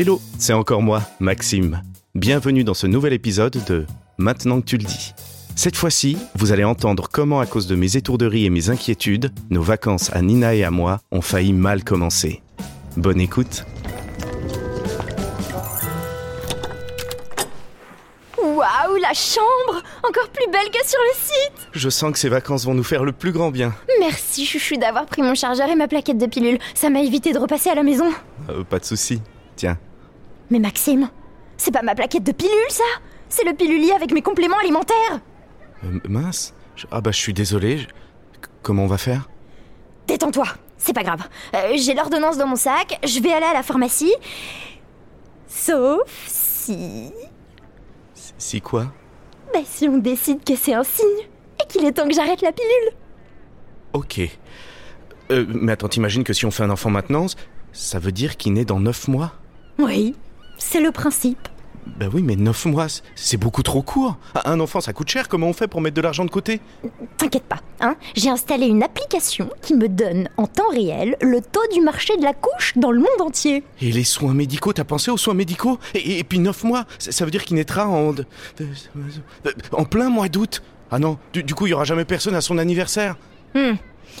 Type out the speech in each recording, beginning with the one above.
Hello, c'est encore moi, Maxime. Bienvenue dans ce nouvel épisode de Maintenant que tu le dis. Cette fois-ci, vous allez entendre comment, à cause de mes étourderies et mes inquiétudes, nos vacances à Nina et à moi ont failli mal commencer. Bonne écoute. Waouh, la chambre Encore plus belle que sur le site Je sens que ces vacances vont nous faire le plus grand bien. Merci chouchou d'avoir pris mon chargeur et ma plaquette de pilule. Ça m'a évité de repasser à la maison. Euh, pas de souci. Tiens. Mais Maxime, c'est pas ma plaquette de pilule ça? C'est le pilulier avec mes compléments alimentaires Euh, mince. Ah bah je suis désolé. Je- Comment on va faire? Détends-toi, c'est pas grave. Euh, J'ai l'ordonnance dans mon sac, je vais aller à la pharmacie. Sauf si... Si quoi? Bah si on décide que c'est un signe et qu'il est temps que j'arrête la pilule. Ok. Euh, mais attends, t'imagines que si on fait un enfant maintenant, ça veut dire qu'il naît dans 9 mois? Oui, c'est le principe. Bah oui, mais 9 mois, c'est beaucoup trop court. Ah, Un enfant, ça coûte cher. Comment on fait pour mettre de l'argent de côté? T'inquiète pas, hein J'ai installé une application qui me donne en temps réel le taux du marché de la couche dans le monde entier. Et les soins médicaux, t'as pensé aux soins médicaux? Et, et- et puis 9 mois, ça, ça veut dire qu'il naîtra en... de- en plein mois d'août. Ah non, du, du coup, il y aura jamais personne à son anniversaire. Hmm.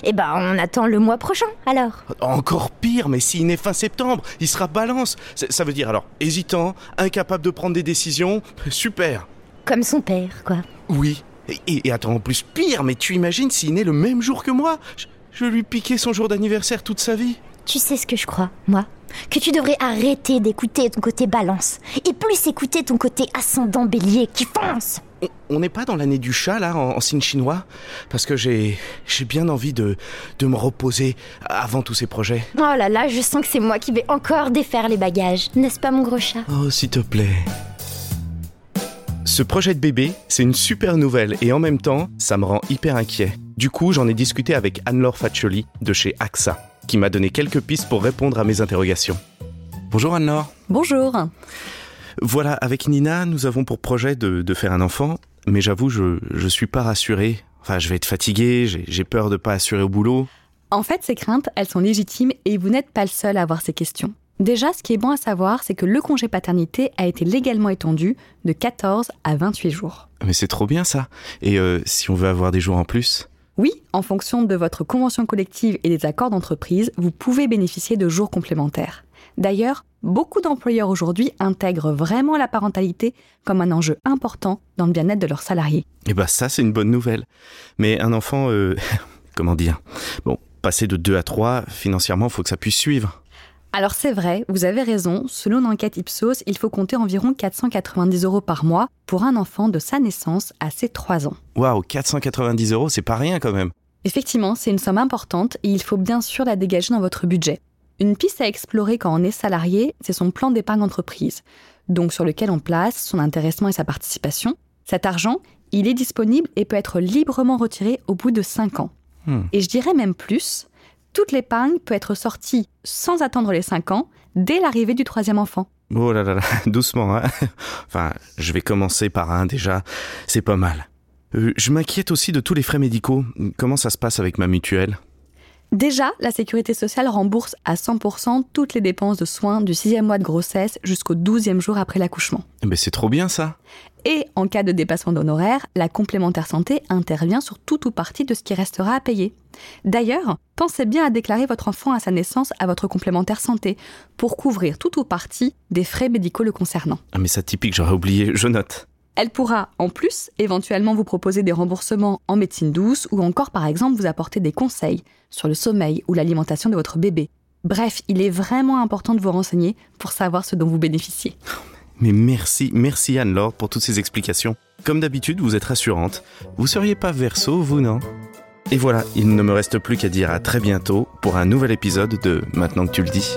Eh ben, on attend le mois prochain, alors. Encore pire, mais s'il naît fin septembre, il sera balance. Ça, ça veut dire alors, hésitant, incapable de prendre des décisions, super. Comme son père, quoi. Oui. Et, attends, en plus, pire, mais tu imagines s'il naît le même jour que moi? Je, je vais lui piquer son jour d'anniversaire toute sa vie. Tu sais ce que je crois, moi? Que tu devrais arrêter d'écouter ton côté balance et plus écouter ton côté ascendant bélier qui fonce. On- n'est pas dans l'année du chat, là, en, en signe chinois Parce que j'ai j'ai bien envie de, de me reposer avant tous ces projets. Oh là là, je sens que c'est moi qui vais encore défaire les bagages, n'est-ce pas mon gros chat? Oh, s'il te plaît. Ce projet de bébé, c'est une super nouvelle et en même temps, ça me rend hyper inquiet. Du coup, j'en ai discuté avec Anne-Laure Faccioli de chez AXA, qui m'a donné quelques pistes pour répondre à mes interrogations. Bonjour Anne-Laure. Bonjour. Voilà, avec Nina, nous avons pour projet de, de faire un enfant, mais j'avoue, je, je suis pas rassuré. Enfin, je vais être fatigué, j'ai j'ai peur de pas assurer au boulot. En fait, ces craintes, elles sont légitimes et vous n'êtes pas le seul à avoir ces questions. Déjà, ce qui est bon à savoir, c'est que le congé paternité a été légalement étendu de 14 à 28 jours. Mais c'est trop bien ça. Et euh, si on veut avoir des jours en plus? Oui, en fonction de votre convention collective et des accords d'entreprise, vous pouvez bénéficier de jours complémentaires. D'ailleurs, beaucoup d'employeurs aujourd'hui intègrent vraiment la parentalité comme un enjeu important dans le bien-être de leurs salariés. Eh ben ça, c'est une bonne nouvelle. Mais un enfant, euh, comment dire? Bon, passer de 2 à 3, financièrement, faut que ça puisse suivre. Alors c'est vrai, vous avez raison, selon l'enquête Ipsos, il faut compter environ 490 euros par mois pour un enfant de sa naissance à ses 3 ans. Waouh, 490 euros, c'est pas rien quand même. Effectivement, c'est une somme importante et il faut bien sûr la dégager dans votre budget. Une piste à explorer quand on est salarié, c'est son plan d'épargne entreprise, donc sur lequel on place son intéressement et sa participation. Cet argent, il est disponible et peut être librement retiré au bout de 5 ans. Hmm. Et je dirais même plus, toute l'épargne peut être sortie sans attendre les 5 ans, dès l'arrivée du troisième enfant. Oh là là là, doucement, hein Enfin, je vais commencer par un déjà, c'est pas mal. Euh, je m'inquiète aussi de tous les frais médicaux. Comment ça se passe avec ma mutuelle? Déjà, la sécurité sociale rembourse à 100% toutes les dépenses de soins du sixième mois de grossesse jusqu'au 12e jour après l'accouchement. Ben c'est trop bien ça. Et en cas de dépassement d'honoraires, la complémentaire santé intervient sur tout ou partie de ce qui restera à payer. D'ailleurs, pensez bien à déclarer votre enfant à sa naissance à votre complémentaire santé pour couvrir tout ou partie des frais médicaux le concernant. Ah mais ça typique, j'aurais oublié, je note. Elle pourra, en plus, éventuellement vous proposer des remboursements en médecine douce ou encore, par exemple, vous apporter des conseils sur le sommeil ou l'alimentation de votre bébé. Bref, il est vraiment important de vous renseigner pour savoir ce dont vous bénéficiez. Mais merci, merci Anne-Laure pour toutes ces explications. Comme d'habitude, vous êtes rassurante. Vous seriez pas verso, vous non? Et voilà, il ne me reste plus qu'à dire à très bientôt pour un nouvel épisode de Maintenant que tu le dis.